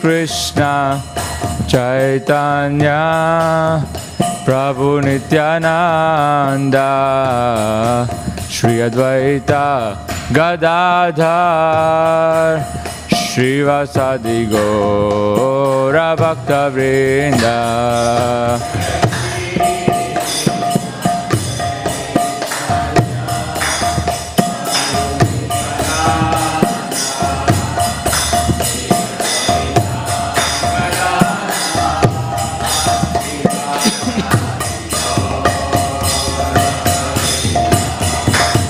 Krishna Chaitanya Prabhu Nityananda Shri Advaita Gadadhar Srivasadi Gaura Bhakta Vrinda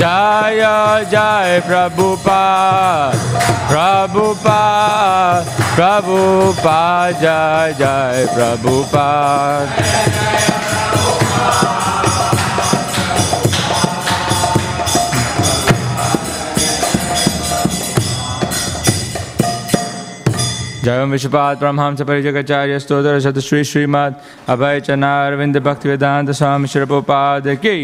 जय जय प्रभु प्रभुपा प्रभुपा जय जय प्रभु जय विश्वपाद परमहंस परिजगाचार्य स्तोत्र सत श्री श्रीमद अभय चना अरविंद भक्ति वेदांत स्वामी श्रीपोपाद की।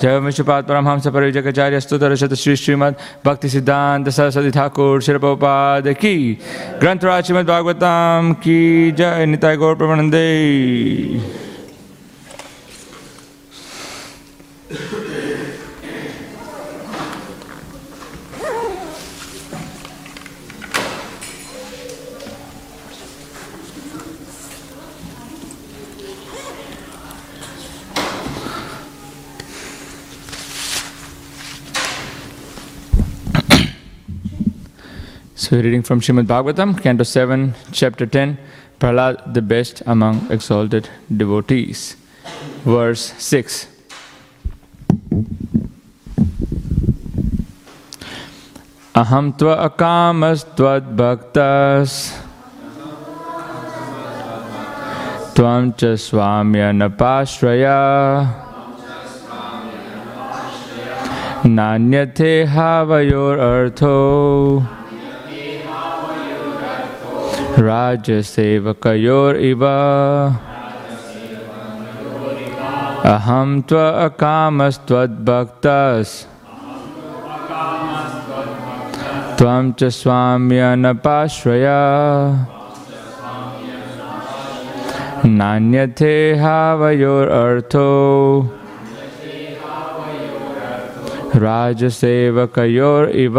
जय विश्वपाद परमहंस परिजगाचार्य स्तुतर शत श्री श्रीमद भक्ति सिद्धांत सरस्वती ठाकुर श्रभुपाद की। ग्रंथराज श्रीमद भागवतम की जय, निताय गौर प्रवनंदे So, we're reading from Srimad Bhagavatam, Canto 7, Chapter 10, Prahlad, the best among exalted devotees. Verse 6. Aham tva akamas tvad bhaktas Tvam cha swamya राजसेवकयोरिव। अहं त्वकामस्त्वद्भक्तस् त्वं च स्वाम्यनपाश्रया। नान्यथे राजसेवकयोरिव।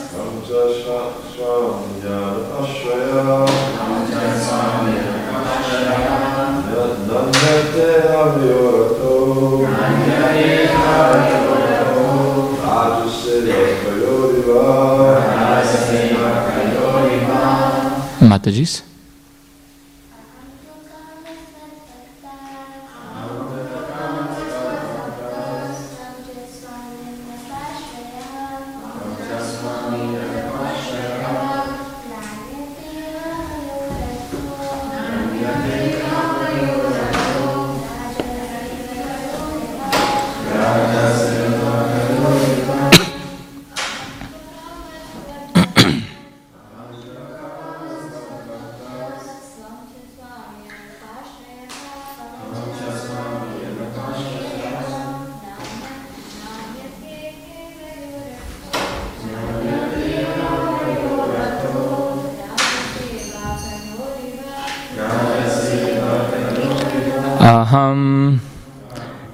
Renata disse?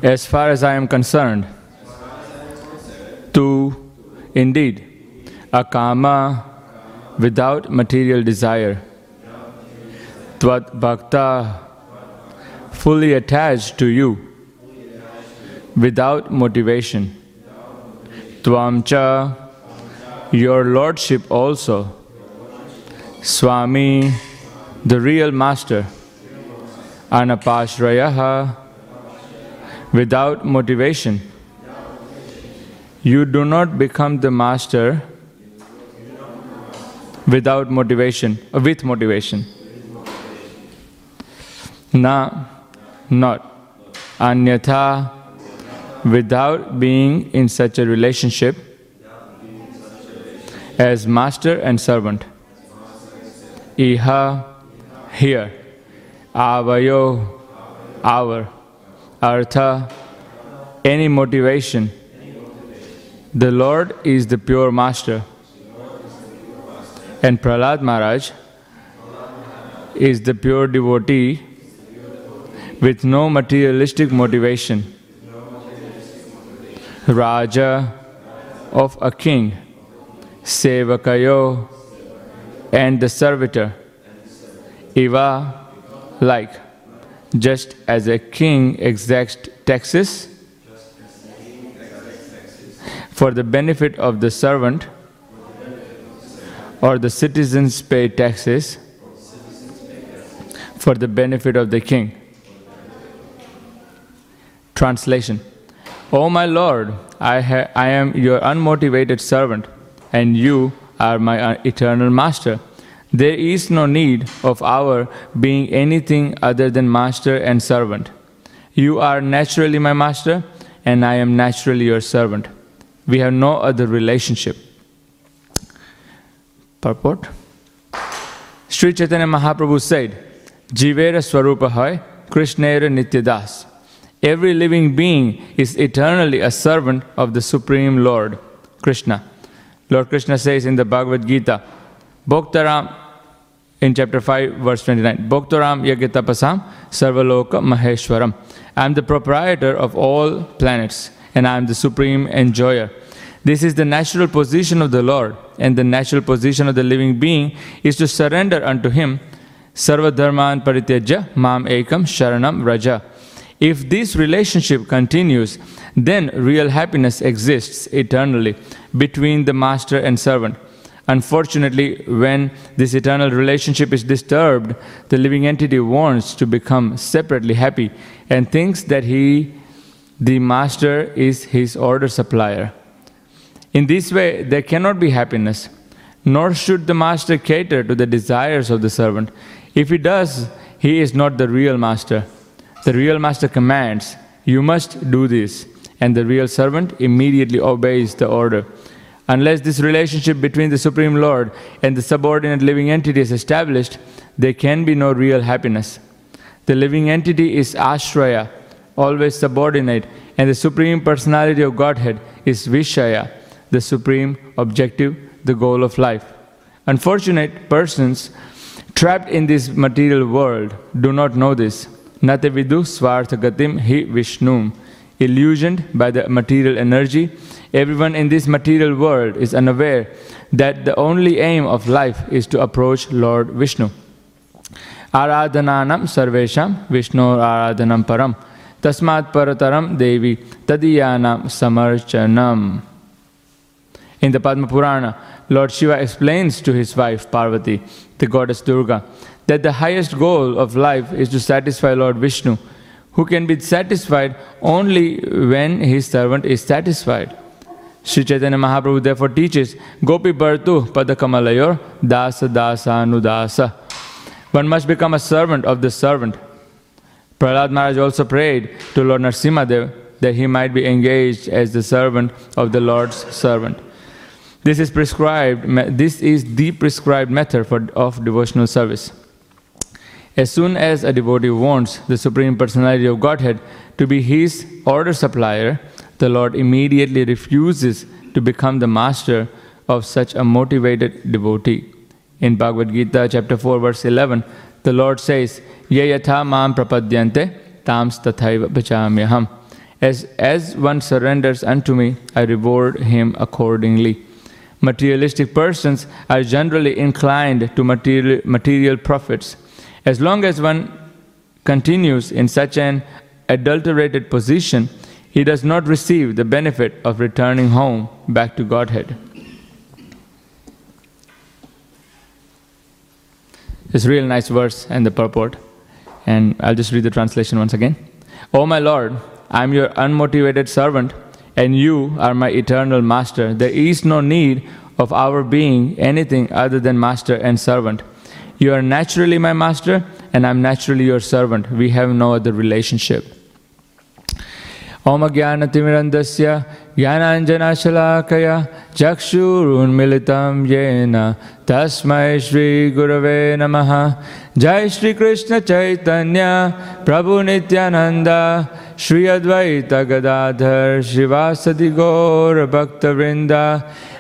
As far as I am concerned, to indeed a kama without material desire, tvat bhakta fully attached to you without motivation, tvamcha your lordship also, Swami the real master, anapashrayaha without motivation. You do not become the master without motivation, or with motivation. Na, not. Anyatha, without being in such a relationship as master and servant. Iha, here. Avayo, our. Artha, any motivation. The Lord is the pure master. And Prahlad Maharaj is the pure devotee with no materialistic motivation. Raja of a king, Sevakayo, and the servitor. Iva, like, just as a king exacts taxes for the benefit of the servant, or the citizens pay taxes for the benefit of the king. Translation O my Lord, I, ha- I am your unmotivated servant, and you are my uh, eternal master. There is no need of our being anything other than master and servant. You are naturally my master, and I am naturally your servant. We have no other relationship. Purport Sri Chaitanya Mahaprabhu said, Jivera Swarupa Hai, Krishnera Nityadas. Every living being is eternally a servant of the Supreme Lord, Krishna. Lord Krishna says in the Bhagavad Gita, Bhoktaram, in chapter 5, verse 29, Bhoktaram Yagatapasam Sarvaloka Maheshwaram. I am the proprietor of all planets, and I am the supreme enjoyer. This is the natural position of the Lord, and the natural position of the living being is to surrender unto Him. Sarva Dharman Parityaja Mam Ekam Sharanam Vraja. If this relationship continues, then real happiness exists eternally between the master and servant. Unfortunately, when this eternal relationship is disturbed, the living entity wants to become separately happy and thinks that he, the master, is his order supplier. In this way, there cannot be happiness, nor should the master cater to the desires of the servant. If he does, he is not the real master. The real master commands, You must do this, and the real servant immediately obeys the order. Unless this relationship between the Supreme Lord and the subordinate living entity is established, there can be no real happiness. The living entity is Ashraya, always subordinate, and the Supreme Personality of Godhead is Vishaya, the supreme objective, the goal of life. Unfortunate persons trapped in this material world do not know this. Nate vidu svarthagatim hi vishnum. Illusioned by the material energy, everyone in this material world is unaware that the only aim of life is to approach Lord Vishnu. Aradhananam sarvesham Vishnu aradhanam param. Tasmat parataram devi tadiyanam samarchanam. In the Padma Purana, Lord Shiva explains to his wife Parvati, the goddess Durga, that the highest goal of life is to satisfy Lord Vishnu, who can be satisfied only when his servant is satisfied. Sri Chaitanya Mahaprabhu therefore teaches Gopi Bhartu Padakamalayur Dasa Dasa Anudasa. One must become a servant of the servant. Prahlad Maharaj also prayed to Lord Narsimadev that he might be engaged as the servant of the Lord's servant. This is prescribed. This is the prescribed method for, of devotional service. As soon as a devotee wants the Supreme Personality of Godhead to be his order supplier, the Lord immediately refuses to become the master of such a motivated devotee. In Bhagavad Gita, chapter 4, verse 11, the Lord says, yatha mam prapadyante tams tathaiva. As, as one surrenders unto me, I reward him accordingly. Materialistic persons are generally inclined to material, material profits. As long as one continues in such an adulterated position, he does not receive the benefit of returning home back to Godhead. It's a real nice verse and the purport. And I'll just read the translation once again. O my Lord, I am your unmotivated servant, and you are my eternal master. There is no need of our being anything other than master and servant. You are naturally my master, and I'm naturally your servant. We have no other relationship. Om ज्ञानतिमिरन्दस्य ज्ञानाञ्जनशलाकया चक्षुरुन्मिलितं येन तस्मै श्रीगुरवे नमः। जय Sri Krishna Chaitanya Prabhu Nityananda Shri अद्वैतगदाधर शिवासदि गौरभक्तवृन्द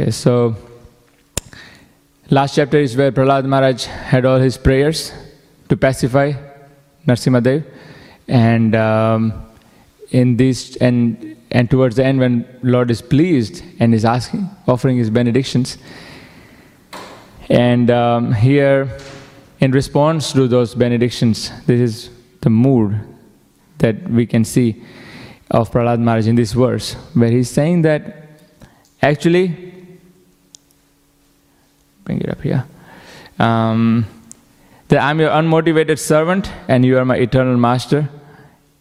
Okay, so last chapter is where Prahlad Maharaj had all his prayers to pacify Narsimadev, and um, in this and and towards the end, when Lord is pleased and is asking, offering his benedictions, and um, here, in response to those benedictions, this is the mood that we can see of Prahlad Maharaj in this verse, where he's saying that actually, bring it up here, um, that I'm your unmotivated servant and you are my eternal master,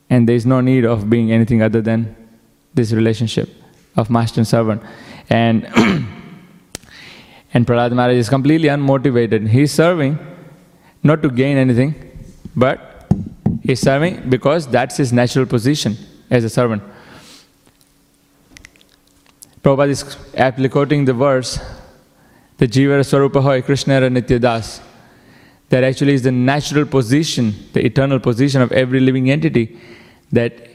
and there is no need of being anything other than this relationship of master and servant. And and Prahlad Maharaj is completely unmotivated. He's serving not to gain anything, but he's serving because that's his natural position as a servant. Prabhupada is aptly quoting the verse, the Jivara Swarupa Hoy Krishna Nitya Das. That actually is the natural position, the eternal position of every living entity, that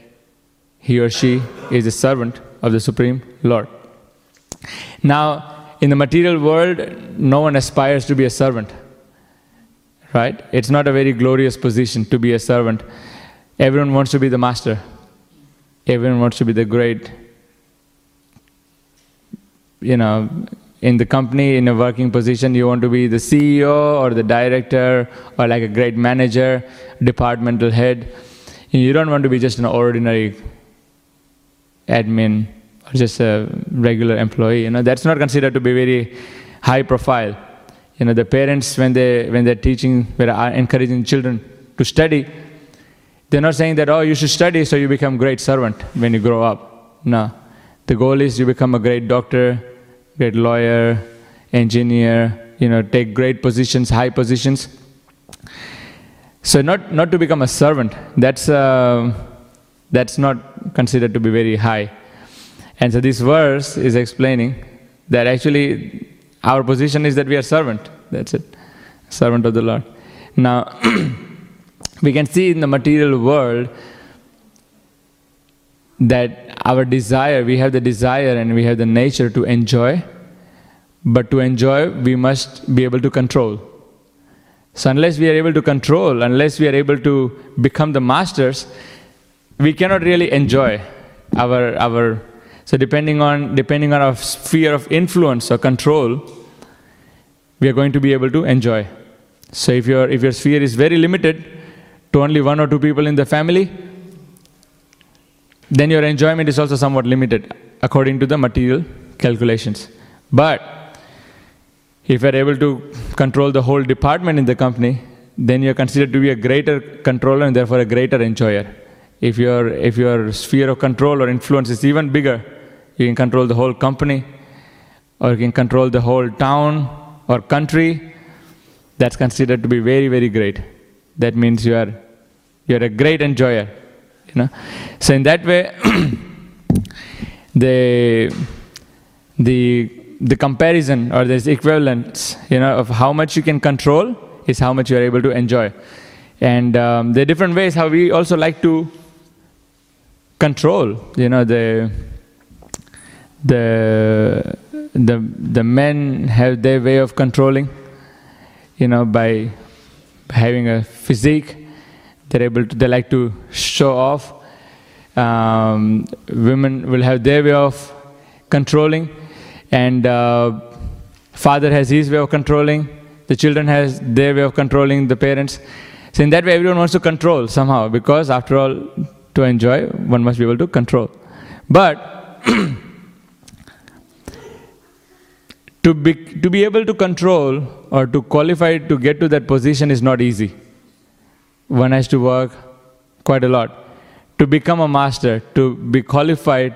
he or she is a servant of the Supreme Lord. Now, in the material world, no one aspires to be a servant. Right? It's not a very glorious position to be a servant. Everyone wants to be the master. Everyone wants to be the great, you know, in the company, in a working position, you want to be the CEO or the director or like a great manager, departmental head. You don't want to be just an ordinary admin or just a regular employee. You know, that's not considered to be very high profile. You know, the parents when they when they're teaching, when they're encouraging children to study, they're not saying that, oh, you should study so you become great servant when you grow up. No. The goal is you become a great doctor, great lawyer, engineer, you know, take great positions, high positions. So not, not to become a servant, that's, uh, that's not considered to be very high. And so this verse is explaining that actually our position is that we are servant. That's it. Servant of the Lord. Now we can see in the material world that our desire, we have the desire and we have the nature to enjoy, but to enjoy, we must be able to control. So, unless we are able to control, unless we are able to become the masters, we cannot really enjoy our, our so depending on depending on our sphere of influence or control, we are going to be able to enjoy. So if your if your sphere is very limited, to only one or two people in the family, then your enjoyment is also somewhat limited according to the material calculations. But if you're able to control the whole department in the company, then you're considered to be a greater controller and therefore a greater enjoyer. If your, if your sphere of control or influence is even bigger, you can control the whole company, or you can control the whole town or country, that's considered to be very, very great. That means you are You're a great enjoyer. You know? So in that way, the the the comparison or this equivalence, you know, of how much you can control is how much you are able to enjoy. And um, there are different ways how we also like to control, you know, the the the the men have their way of controlling, you know, by having a physique. They're able to. They like to show off. Um, women will have their way of controlling, and uh, father has his way of controlling. The children has their way of controlling the parents. So in that way, everyone wants to control somehow because, after all, to enjoy, one must be able to control. But to be, to be able to control or to qualify to get to that position is not easy. One has to work quite a lot. To become a master, to be qualified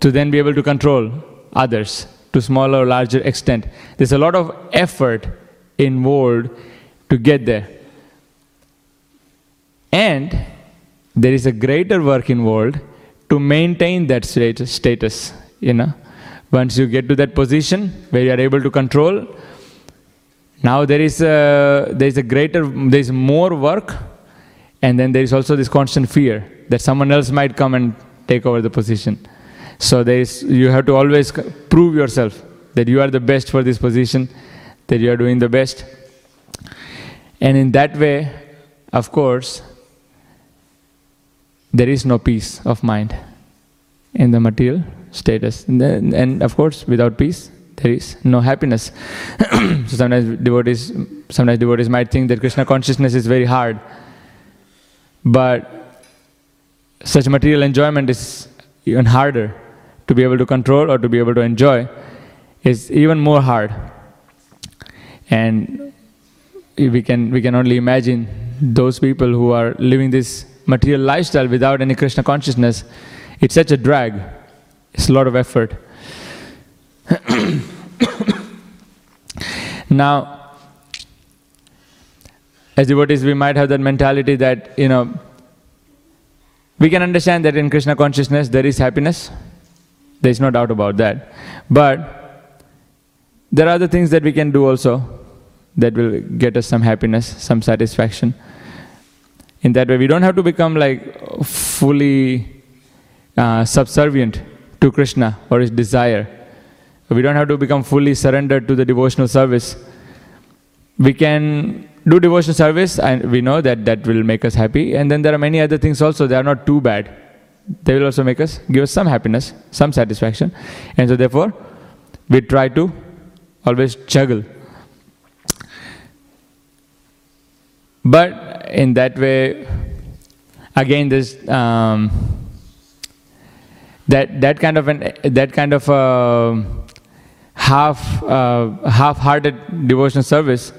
to then be able to control others to smaller or larger extent. There's a lot of effort involved to get there. And there is a greater work involved to maintain that status, you know. Once you get to that position where you are able to control, now there is a, there is a greater, there is more work, and then there is also this constant fear that someone else might come and take over the position. So there is, you have to always prove yourself that you are the best for this position, that you are doing the best. And in that way, of course, there is no peace of mind in the material status. And, then, and of course, without peace, there is no happiness. so sometimes devotees, sometimes devotees might think that Krishna consciousness is very hard, but such material enjoyment is even harder to be able to control or to be able to enjoy is even more hard. And we can we can only imagine those people who are living this material lifestyle without any Krishna consciousness. It's such a drag. It's a lot of effort. Now, as devotees, we might have that mentality that, you know, we can understand that in Krishna consciousness there is happiness. There is no doubt about that. But there are other things that we can do also that will get us some happiness, some satisfaction. In that way, we don't have to become like fully uh, subservient to Krishna or his desire. We don't have to become fully surrendered to the devotional service. We can do devotional service and we know that that will make us happy. And then there are many other things also, they are not too bad. They will also make us, give us some happiness, some satisfaction. And so therefore, we try to always juggle. But in that way, again, this um, that that kind of an that kind of a half uh, half-hearted devotional service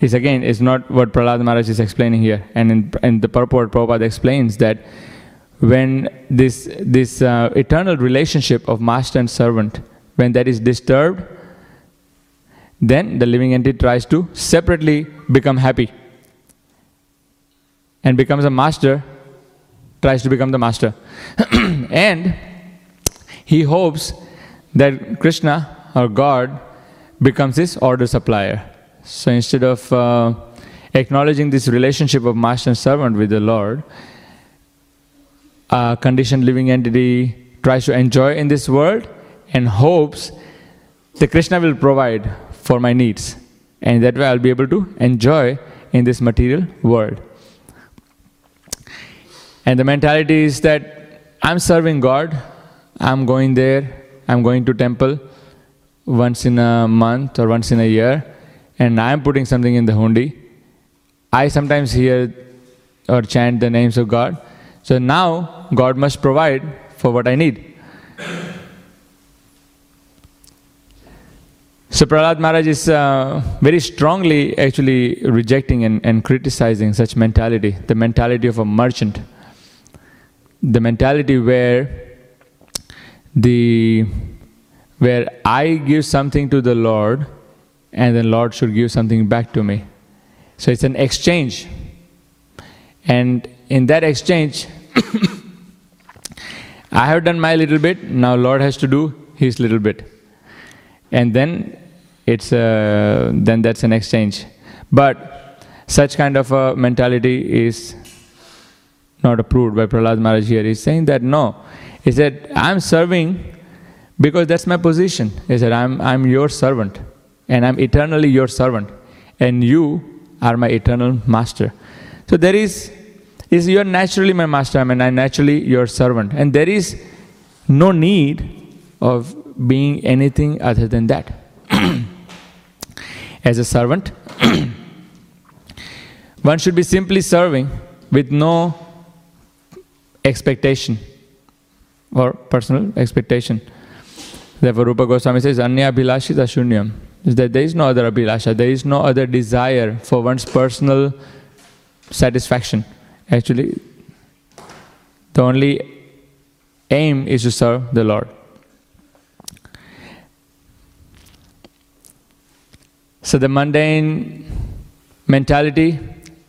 is again is not what Prahlad Maharaj is explaining here. And in, in the purport, Prabhupada explains that when this this uh, eternal relationship of master and servant, when that is disturbed, then the living entity tries to separately become happy and becomes a master, tries to become the master. and he hopes that Krishna or God becomes his order supplier. So instead of uh, acknowledging this relationship of master and servant with the Lord, a conditioned living entity tries to enjoy in this world and hopes that Krishna will provide for my needs. And that way I'll be able to enjoy in this material world. And the mentality is that I'm serving God, I'm going there, I'm going to temple once in a month or once in a year, and I'm putting something in the hundi. I sometimes hear or chant the names of God. So now God must provide for what I need. So Prahlad Maharaj is uh, very strongly actually rejecting and, and criticizing such mentality, the mentality of a merchant the mentality where the where I give something to the Lord and then Lord should give something back to me. So it's an exchange. And in that exchange, I have done my little bit, now Lord has to do his little bit. And then it's uh, then that's an exchange. But such kind of a mentality is not approved by Prahlad Maharaj here. He's saying that no. He said, I'm serving because that's my position. He said, I'm, I'm your servant and I'm eternally your servant and you are my eternal master. So there is, is you are naturally my master, I mean, I'm naturally your servant. And there is no need of being anything other than that. As a servant, one should be simply serving with no expectation or personal expectation. Therefore, Rupa Goswami says, Anya Abhilashita Shunyam. Is that there is no other Abhilasha, there is no other desire for one's personal satisfaction. Actually, the only aim is to serve the Lord. So, the mundane mentality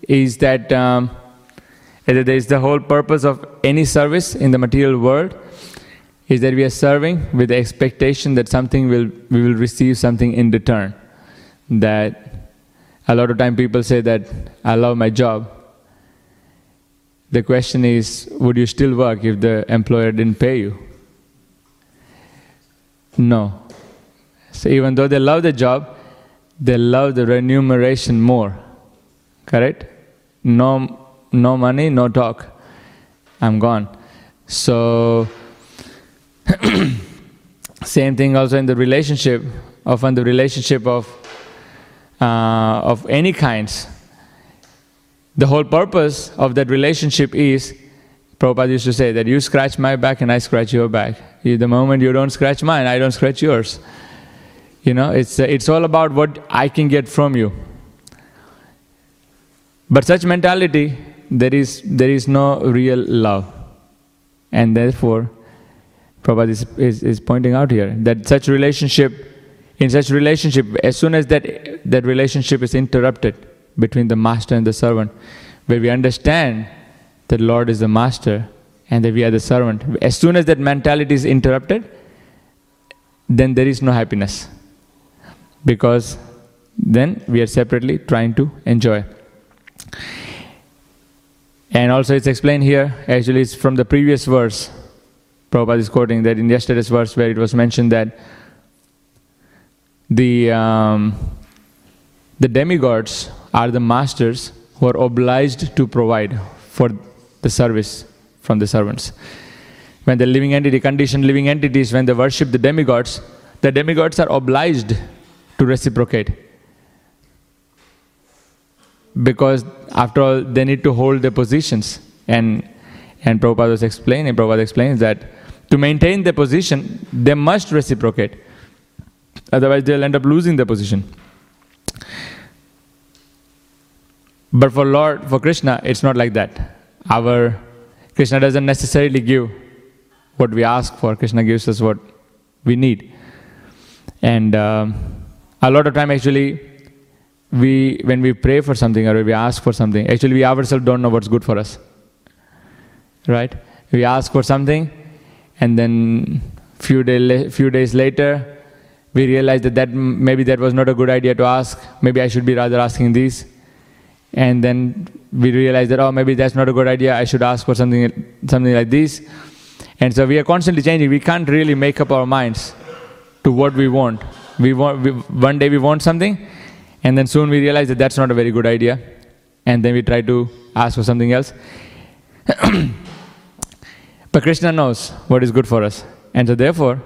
is that um, there is the whole purpose of any service in the material world is that we are serving with the expectation that something will we will receive something in return. That a lot of time people say that I love my job. The question is, would you still work if the employer didn't pay you? No. So even though they love the job, they love the remuneration more. Correct? No, no money, no talk. I'm gone. So Same thing also in the relationship, often the relationship of, uh, of any kinds. The whole purpose of that relationship is, Prabhupada used to say that you scratch my back and I scratch your back. The moment you don't scratch mine, I don't scratch yours. You know, it's, uh, it's all about what I can get from you. But such mentality, there is, there is no real love. And therefore, Prabhupada is, is, is pointing out here that such relationship, in such relationship, as soon as that, that relationship is interrupted between the master and the servant, where we understand that Lord is the master and that we are the servant, as soon as that mentality is interrupted, then there is no happiness. Because then we are separately trying to enjoy. And also, it's explained here, actually, it's from the previous verse Prabhupada is quoting that in yesterday's verse where it was mentioned that the, um, the demigods are the masters who are obliged to provide for the service from the servants. When the living entity, conditioned living entities, when they worship the demigods, the demigods are obliged to reciprocate. Because after all, they need to hold their positions. And, and Prabhupada was explaining, Prabhupada explains that to maintain their position, they must reciprocate. Otherwise, they'll end up losing their position. But for Lord, for Krishna, it's not like that. Our Krishna doesn't necessarily give what we ask for. Krishna gives us what we need. And um, a lot of time, actually, we when we pray for something or we ask for something, actually, we ourselves don't know what's good for us. Right? We ask for something, and then few day, few days later we realized that, that maybe that was not a good idea to ask. Maybe i should be rather asking these. And then we realized that oh maybe that's not a good idea. I should ask for something something like this. And so we are constantly changing. We can't really make up our minds to what we want. We want we, one day we want something and then soon we realize that that's not a very good idea. And then we try to ask for something else But Krishna knows what is good for us. And so, therefore,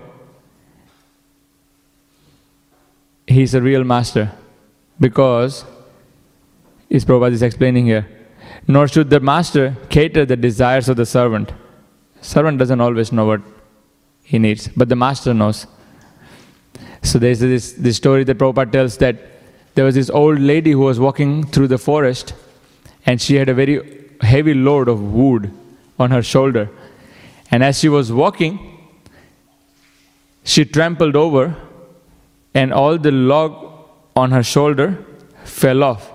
he is a real master because, is Prabhupada is explaining here, nor should the master cater the desires of the servant. Servant doesn't always know what he needs, but the master knows. So there's this, this story that Prabhupada tells that there was this old lady who was walking through the forest and she had a very heavy load of wood on her shoulder. And as she was walking, she trampled over, and all the log on her shoulder fell off.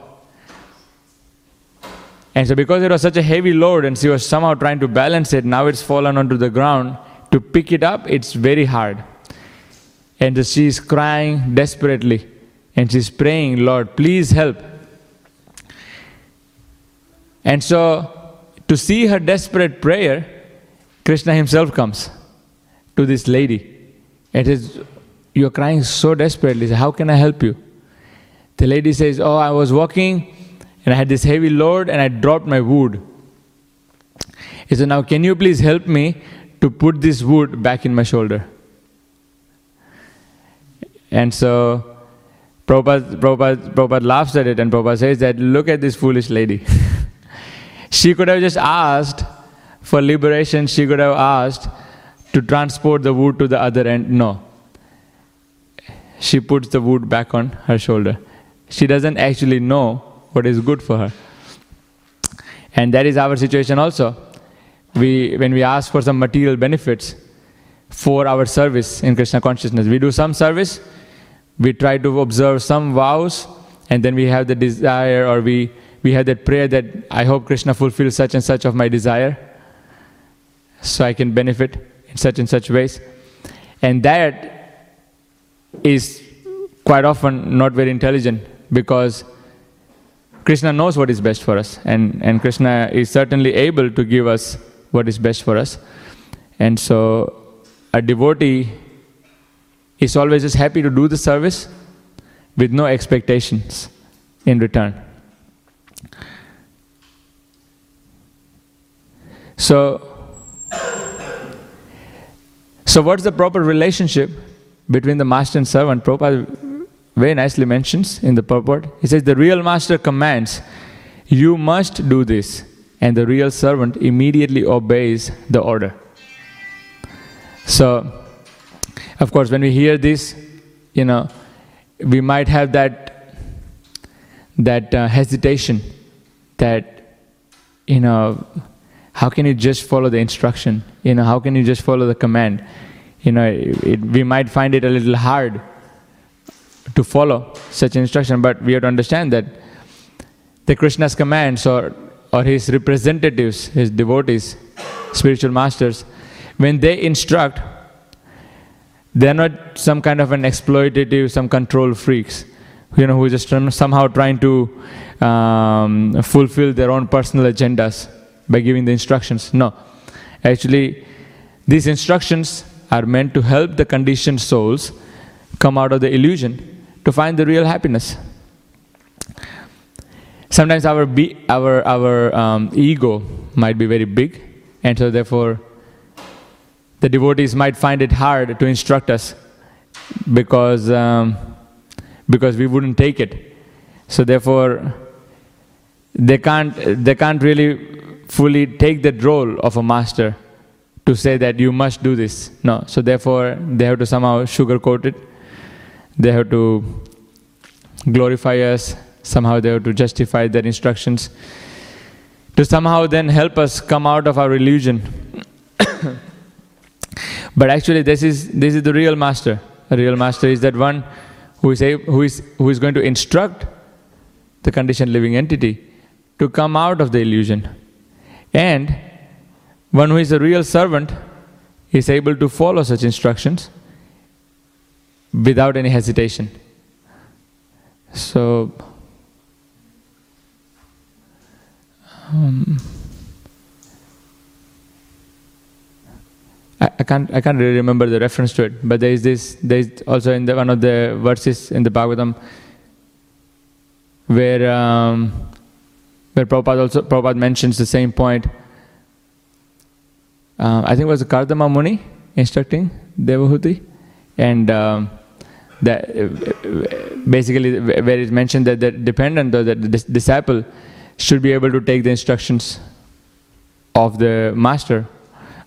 And so, because it was such a heavy load and she was somehow trying to balance it, now it's fallen onto the ground. To pick it up, it's very hard. And she's crying desperately and she's praying, Lord, please help. And so, to see her desperate prayer, Krishna himself comes to this lady. It is, You're crying so desperately. How can I help you? The lady says, Oh, I was walking and I had this heavy load and I dropped my wood. He said, Now, can you please help me to put this wood back in my shoulder? And so Prabhupada, Prabhupada, Prabhupada laughs at it and Prabhupada says that look at this foolish lady. she could have just asked for liberation, she could have asked to transport the wood to the other end. No. She puts the wood back on her shoulder. She doesn't actually know what is good for her. And that is our situation also. We, when we ask for some material benefits for our service in Krishna consciousness, we do some service, we try to observe some vows, and then we have the desire or we, we have that prayer that I hope Krishna fulfills such and such of my desire so I can benefit in such and such ways. And that is quite often not very intelligent because Krishna knows what is best for us, and, and Krishna is certainly able to give us what is best for us. And so, a devotee is always just happy to do the service with no expectations in return. So, so what's the proper relationship between the master and servant? Prabhupada very nicely mentions in the purport. He says, The real master commands, You must do this. And the real servant immediately obeys the order. So, of course, when we hear this, you know, we might have that that uh, hesitation that you know how can you just follow the instruction? You know how can you just follow the command? You know it, it, we might find it a little hard to follow such instruction but we have to understand that the krishna's commands or or his representatives his devotees spiritual masters when they instruct they're not some kind of an exploitative, some control freaks, you know, who just somehow trying to um, fulfill their own personal agendas by giving the instructions. No. Actually, these instructions are meant to help the conditioned souls come out of the illusion to find the real happiness. Sometimes our, be, our, our um, ego might be very big, and so therefore the devotees might find it hard to instruct us because, um, because we wouldn't take it. So therefore, they can't, they can't really fully take that role of a master to say that you must do this. No. So therefore, they have to somehow sugarcoat it. They have to glorify us. Somehow they have to justify their instructions. To somehow then help us come out of our illusion. But actually, this is, this is the real master. A real master is that one who is, able, who, is, who is going to instruct the conditioned living entity to come out of the illusion. And one who is a real servant is able to follow such instructions without any hesitation. So, um, I, I, can't I can't really remember the reference to it, but there is this there is also in the, one of the verses in the Bhagavatam where um, where Prabhupada also Prabhupada mentions the same point. Uh, I think it was Kardama Muni instructing Devahuti, and um, that basically where it's mentioned that the dependent or the disciple should be able to take the instructions of the master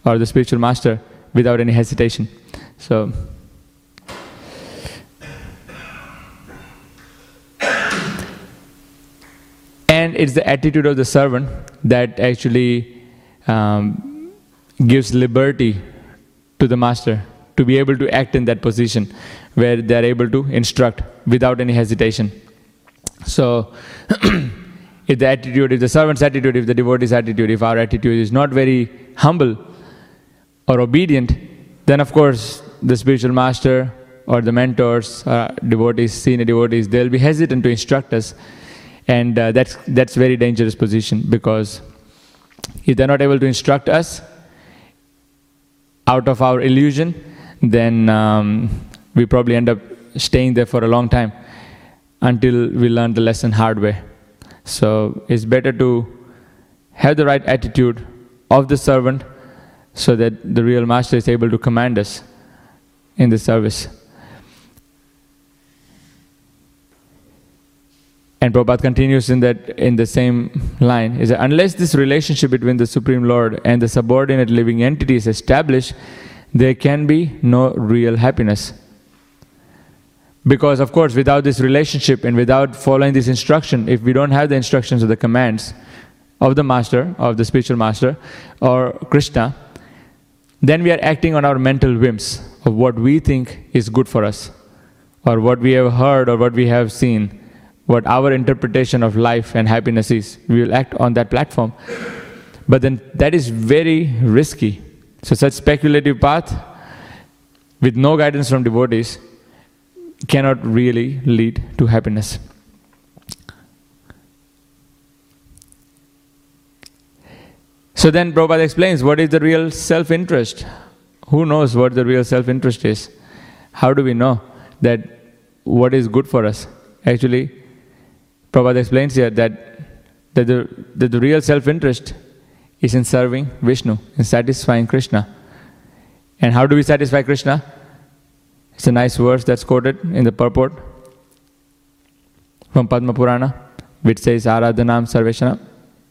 or the spiritual master without any hesitation. So, and it's the attitude of the servant that actually um, gives liberty to the master to be able to act in that position where they're able to instruct without any hesitation. So, if the attitude, if the servant's attitude, if the devotee's attitude, if our attitude is not very humble or obedient, then of course the spiritual master or the mentors, uh, devotees, senior devotees, they'll be hesitant to instruct us. And uh, that's, that's very dangerous position because if they're not able to instruct us out of our illusion, then um, we probably end up staying there for a long time until we learn the lesson hard way. So it's better to have the right attitude of the servant so that the real master is able to command us in the service. And Prabhupada continues in that in the same line is that unless this relationship between the Supreme Lord and the subordinate living entity is established, there can be no real happiness. Because of course, without this relationship and without following this instruction, if we don't have the instructions or the commands of the master, of the spiritual master, or Krishna, then we are acting on our mental whims of what we think is good for us, or what we have heard or what we have seen what our interpretation of life and happiness is. We will act on that platform. But then that is very risky. So such speculative path with no guidance from devotees cannot really lead to happiness. So then Prabhupada explains what is the real self-interest? Who knows what the real self-interest is? How do we know that what is good for us? Actually, Prabhupada explains here that, that, the, that the real self interest is in serving Vishnu, in satisfying Krishna. And how do we satisfy Krishna? It's a nice verse that's quoted in the purport from Padma Purana, which says Aradhanam Sarveshana,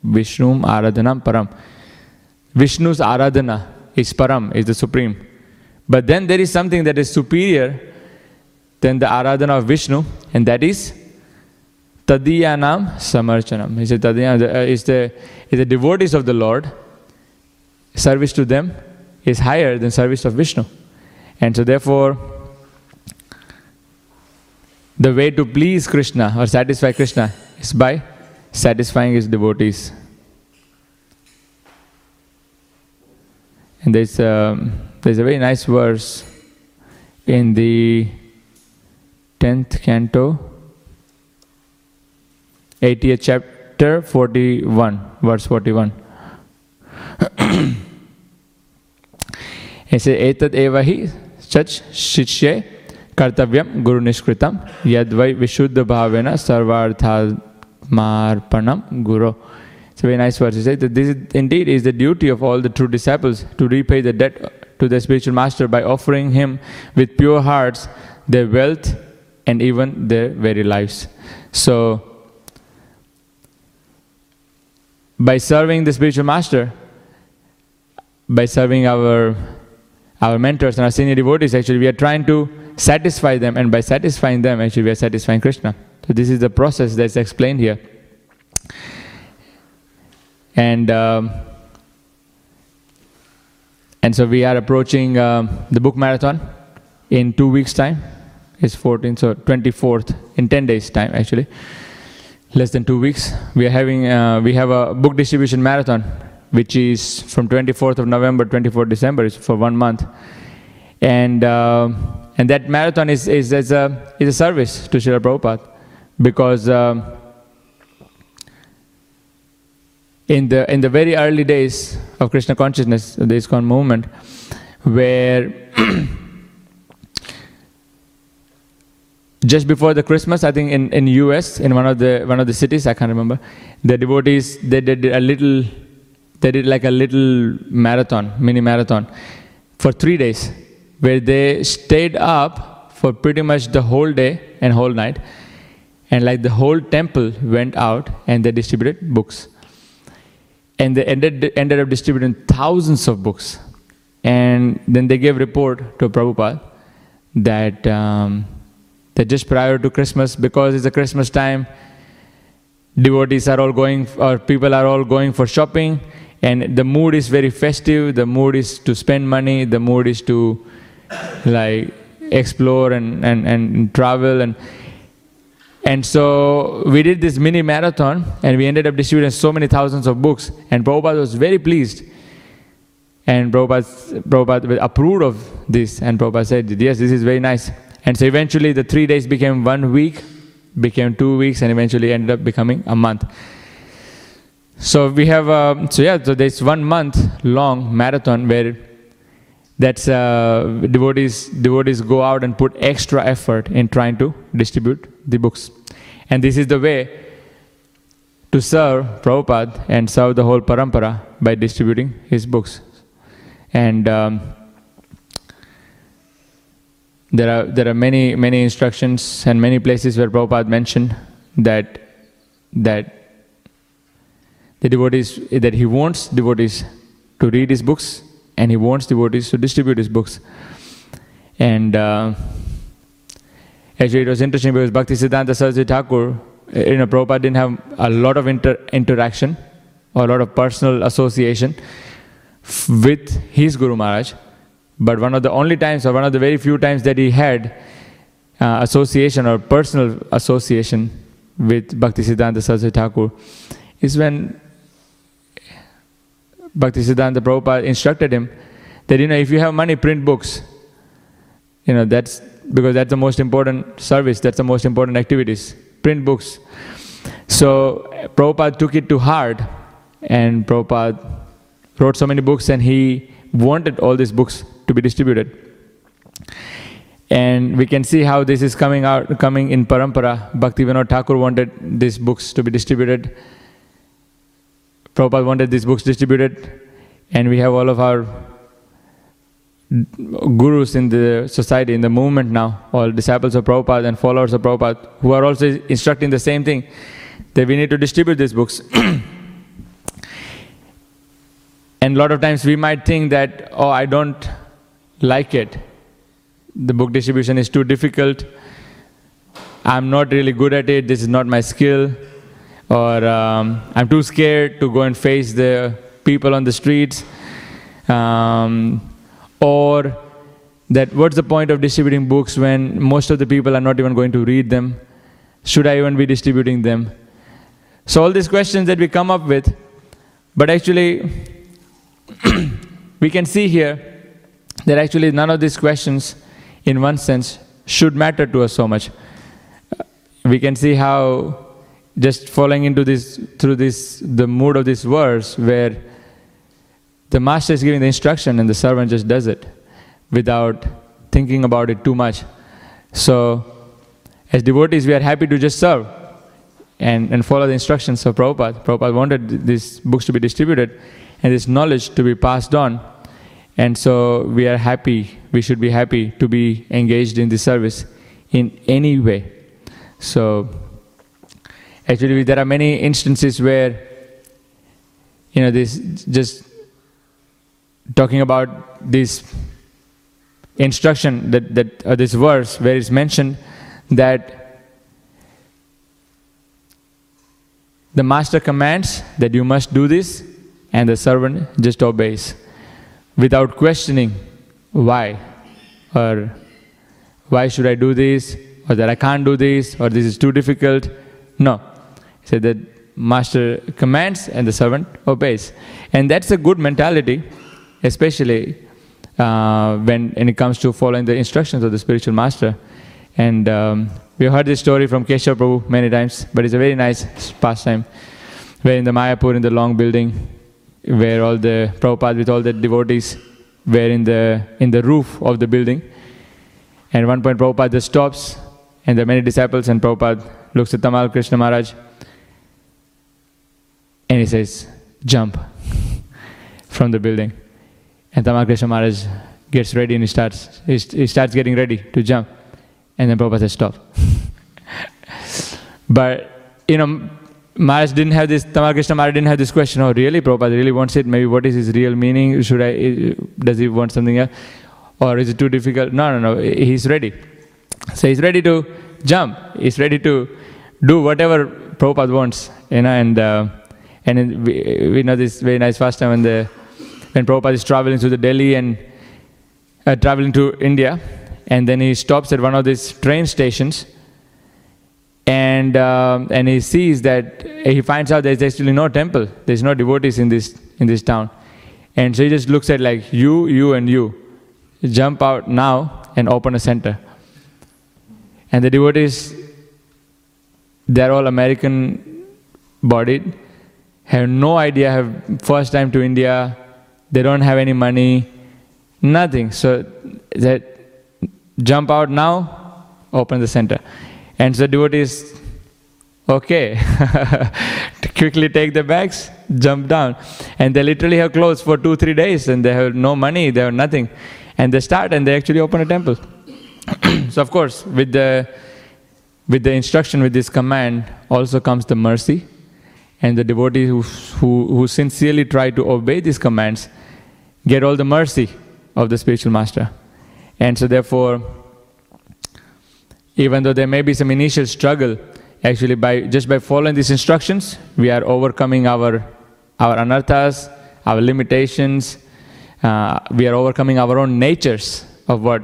Vishnum Aradhanam Param. Vishnu's Aradhana is Param, is the supreme. But then there is something that is superior than the Aradhana of Vishnu, and that is Tadiyanam Samarchanam. He said, Tadiyanam uh, is the, is the devotees of the Lord. Service to them is higher than service of Vishnu. And so, therefore, the way to please Krishna or satisfy Krishna is by satisfying his devotees. And there's a, um, there's a very nice verse in the 10th canto 80th chapter 41 verse 41 ऐसे एतद एव ही सच शिष्य कर्तव्यम गुरु निष्कृतम यद वै विशुद्ध भावेन सर्वार्थात्मार्पणम guru It's a very nice verse. He says that this is, indeed is the duty of all the true disciples to repay the debt to the spiritual master by offering him with pure hearts their wealth and even their very lives. So by serving the spiritual master, by serving our, our mentors and our senior devotees, actually, we are trying to satisfy them, and by satisfying them, actually, we are satisfying Krishna. So, this is the process that's explained here. And um, and so we are approaching um, the book marathon in two weeks' time. It's 14th, so 24th, in 10 days' time, actually less than two weeks. We are having uh, we have a book distribution marathon, which is from 24th of November, 24th December. It's for one month, and uh, and that marathon is is, is a is a service to Srila Prabhupada because. Um, in the in the very early days of Krishna consciousness, the ISKCON movement, where just before the Christmas, I think in, in US, in one of the one of the cities, I can't remember, the devotees they did a little, they did like a little marathon, mini marathon, for three days, where they stayed up for pretty much the whole day and whole night, and like the whole temple went out and they distributed books, and they ended ended up distributing thousands of books, and then they gave report to Prabhupada that. Um, that just prior to Christmas, because it's a Christmas time, devotees are all going, or people are all going for shopping, and the mood is very festive. The mood is to spend money. The mood is to like explore and, and, and travel and And so we did this mini marathon and we ended up distributing so many thousands of books. And Prabhupada was very pleased. And Prabhupada, Prabhupada approved of this. And Prabhupada said, Yes, this is very nice. And so eventually the three days became one week, became two weeks, and eventually ended up becoming a month. So we have, uh, so yeah, so there's one month long marathon where that's uh, devotees devotees go out and put extra effort in trying to distribute the books, and this is the way to serve Prabhupada and serve the whole parampara by distributing his books, and. Um, there are there are many many instructions and many places where Prabhupada mentioned that that the devotees that he wants devotees to read his books and he wants devotees to distribute his books. And uh, actually, it was interesting because Bhakti Siddhanta Saraswati Thakur, you know, Prabhupada didn't have a lot of inter- interaction or a lot of personal association with his Guru Maharaj. But one of the only times, or one of the very few times that he had uh, association or personal association with Bhakti Siddhanta Saraswati Thakur is when Bhakti Siddhanta Prabhupada instructed him that, you know, if you have money, print books. You know, that's because that's the most important service, that's the most important activities. Print books. So Prabhupada took it to heart and Prabhupada wrote so many books and he wanted all these books to be distributed. And we can see how this is coming out, coming in Parampara. Bhakti Vinod Thakur wanted these books to be distributed. Prabhupada wanted these books distributed, and we have all of our gurus in the society, in the movement now, all disciples of Prabhupada and followers of Prabhupada, who are also instructing the same thing that we need to distribute these books. and a lot of times we might think that, oh, I don't like it. The book distribution is too difficult. I'm not really good at it. This is not my skill or um, I'm too scared to go and face the people on the streets, um, or that what's the point of distributing books when most of the people are not even going to read them? Should I even be distributing them? So, all these questions that we come up with, but actually, we can see here that actually none of these questions, in one sense, should matter to us so much. We can see how just falling into this through this the mood of this verse where the master is giving the instruction and the servant just does it without thinking about it too much so as devotees we are happy to just serve and, and follow the instructions of Prabhupada. Prabhupada wanted these books to be distributed and this knowledge to be passed on. And so we are happy, we should be happy to be engaged in this service in any way. So Actually, there are many instances where, you know, this just talking about this instruction that, that uh, this verse where it's mentioned that the master commands that you must do this and the servant just obeys without questioning why or why should I do this or that I can't do this or this is too difficult. No. So the master commands and the servant obeys. And that's a good mentality, especially uh, when, when it comes to following the instructions of the spiritual master. And um, we heard this story from Keshav Prabhu many times, but it's a very nice pastime. Where in the Mayapur, in the long building, where all the Prabhupada with all the devotees were in the, in the roof of the building. And at one point, Prabhupada just stops, and there are many disciples, and Prabhupada looks at Tamal Krishna Maharaj and he says, jump from the building. And Tamal Krishna Maharaj gets ready and he starts, he starts getting ready to jump. And then Prabhupada says, stop. but, you know, Maharaj didn't have this, Tamal Krishna Maharaj didn't have this question, oh, really, Prabhupada really wants it? Maybe what is his real meaning? Should I, does he want something else? Or is it too difficult? No, no, no, he's ready. So he's ready to jump. He's ready to do whatever Prabhupada wants, you know, and uh, and we, we know this very nice first time when the when Prabhupada is traveling to the Delhi and uh, traveling to India, and then he stops at one of these train stations, and um, and he sees that he finds out there's actually no temple. There's no devotees in this in this town, and so he just looks at like you, you, and you. Jump out now and open a center. And the devotees, they're all American bodied, have no idea, have first time to India, they don't have any money, nothing. So that jump out now, open the center. And so devotees, okay, quickly take the bags, jump down. And they literally have clothes for two, three days and they have no money, they have nothing. And they start and they actually open a temple. so of course, with the with the instruction, with this command, also comes the mercy. And the devotees who, who, who sincerely try to obey these commands get all the mercy of the spiritual master. And so therefore, even though there may be some initial struggle, actually by just by following these instructions, we are overcoming our our anarthas, our limitations. Uh, we are overcoming our own natures of what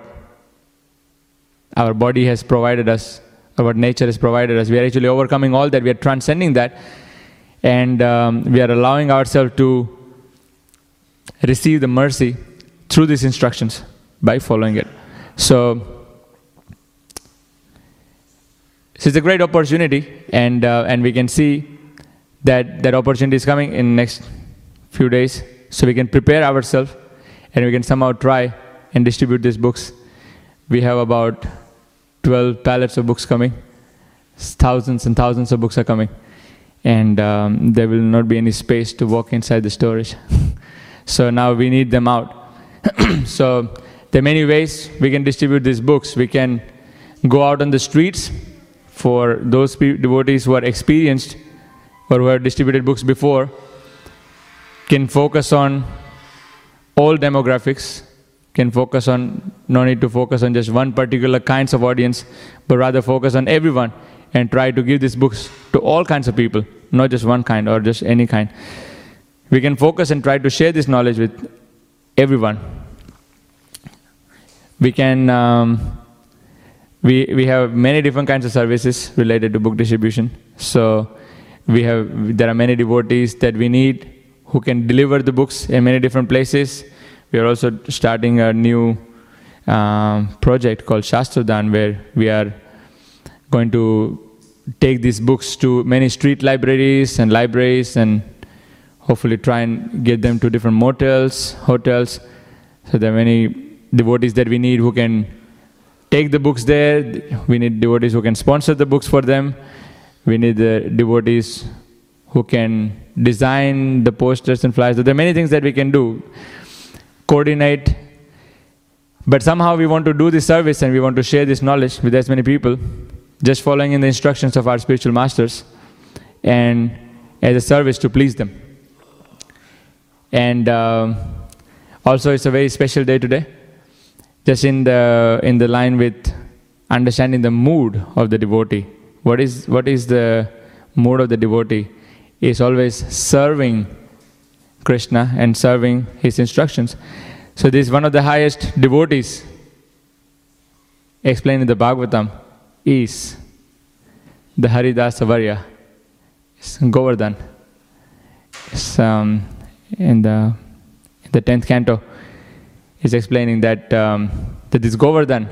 our body has provided us, or what nature has provided us. We are actually overcoming all that. We are transcending that, and um, we are allowing ourselves to receive the mercy through these instructions by following it. So so it's a great opportunity, and uh, and we can see that that opportunity is coming in next few days. So we can prepare ourselves, and we can somehow try and distribute these books. We have about 12 pallets of books coming. Thousands and thousands of books are coming, and um, there will not be any space to walk inside the storage. so now we need them out. so there are many ways we can distribute these books. We can go out on the streets for those devotees who are experienced or who have distributed books before can focus on all demographics can focus on no need to focus on just one particular kinds of audience but rather focus on everyone and try to give these books to all kinds of people not just one kind or just any kind. We can focus and try to share this knowledge with everyone. We can um, we, we have many different kinds of services related to book distribution. So we have there are many devotees that we need who can deliver the books in many different places. We are also starting a new um, project called Shastradan where we are going to take these books to many street libraries and libraries and hopefully try and get them to different motels, hotels. So there are many devotees that we need who can take the books there. We need devotees who can sponsor the books for them. We need the devotees who can design the posters and flyers. There are many things that we can do. Coordinate. But somehow we want to do this service and we want to share this knowledge with as many people, just following in the instructions of our spiritual masters and as a service to please them. And uh, also, it's a very special day today just in the in the line with understanding the mood of the devotee. What is what is the mood of the devotee? Is always serving krishna and serving his instructions. So this is one of the highest devotees. Explained in the bhagavatam is the haridasa varya it's govardhan. It's um, in the in the 10th canto is explaining that, um, that this Govardhan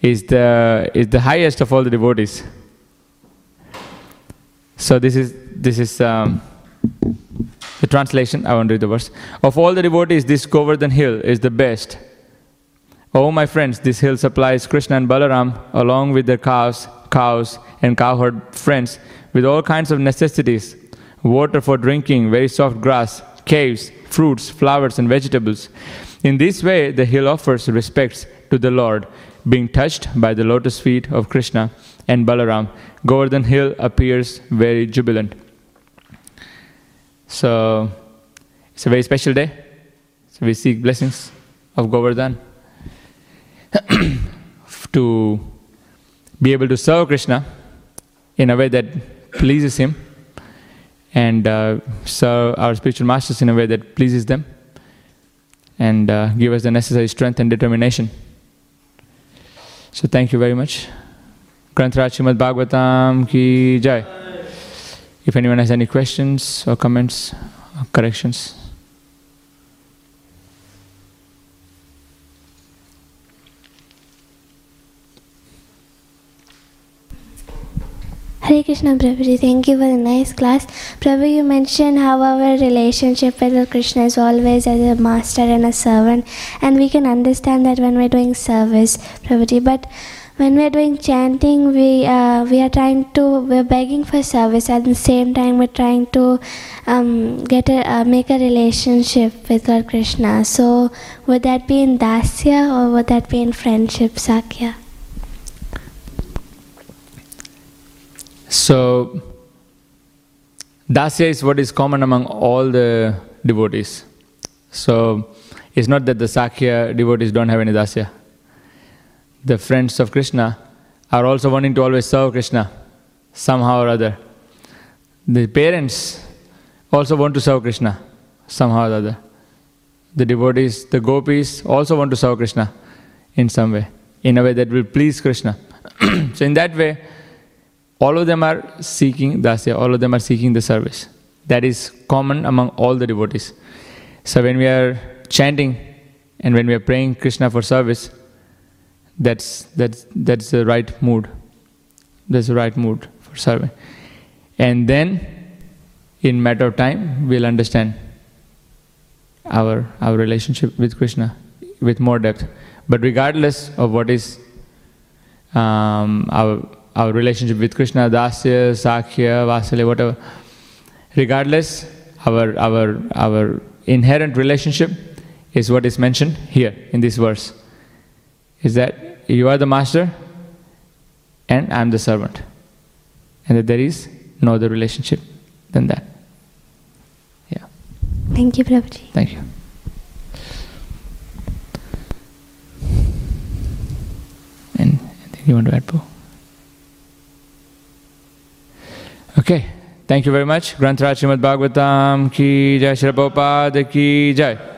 is the, is the highest of all the devotees. So this is, this is um, the translation. I won't read the verse. Of all the devotees, this Govardhan hill is the best. Oh, my friends, this hill supplies Krishna and Balaram along with their cows, cows and cowherd friends with all kinds of necessities water for drinking, very soft grass, caves, fruits, flowers, and vegetables. In this way, the hill offers respects to the Lord, being touched by the lotus feet of Krishna and Balaram. Govardhan Hill appears very jubilant. So, it's a very special day. So, we seek blessings of Govardhan to be able to serve Krishna in a way that pleases Him and uh, serve our spiritual masters in a way that pleases them and uh, give us the necessary strength and determination. So, thank you very much. Srimad Bhagavatam ki jai. If anyone has any questions or comments or corrections. Hare Krishna Prabhuji, thank you for the nice class. Prabhu, you mentioned how our relationship with Krishna is always as a master and a servant, and we can understand that when we're doing service, Prabhuji. But when we're doing chanting, we uh, we are trying to we're begging for service. At the same time, we're trying to um, get a uh, make a relationship with Lord Krishna. So would that be in dasya or would that be in friendship, sakya? So, Dasya is what is common among all the devotees. So, it's not that the Sakya devotees don't have any Dasya. The friends of Krishna are also wanting to always serve Krishna somehow or other. The parents also want to serve Krishna somehow or other. The devotees, the gopis also want to serve Krishna in some way, in a way that will please Krishna. so, in that way, all of them are seeking dasya, all of them are seeking the service. That is common among all the devotees. So when we are chanting and when we are praying Krishna for service, that's that's that's the right mood. That's the right mood for serving. And then in matter of time we'll understand our our relationship with Krishna with more depth. But regardless of what is um, our our relationship with Krishna, Dasya, Sakya, Vatsalya, whatever. Regardless, our, our, our inherent relationship is what is mentioned here in this verse. Is that you are the master and I am the servant. And that there is no other relationship than that. Yeah. Thank you, Prabhuji. Thank you. And anything you want to add, Paul? Okay, thank you very much. Granth Raj Srimad Bhagavatam ki jai, Shri Prabhupada ki jai.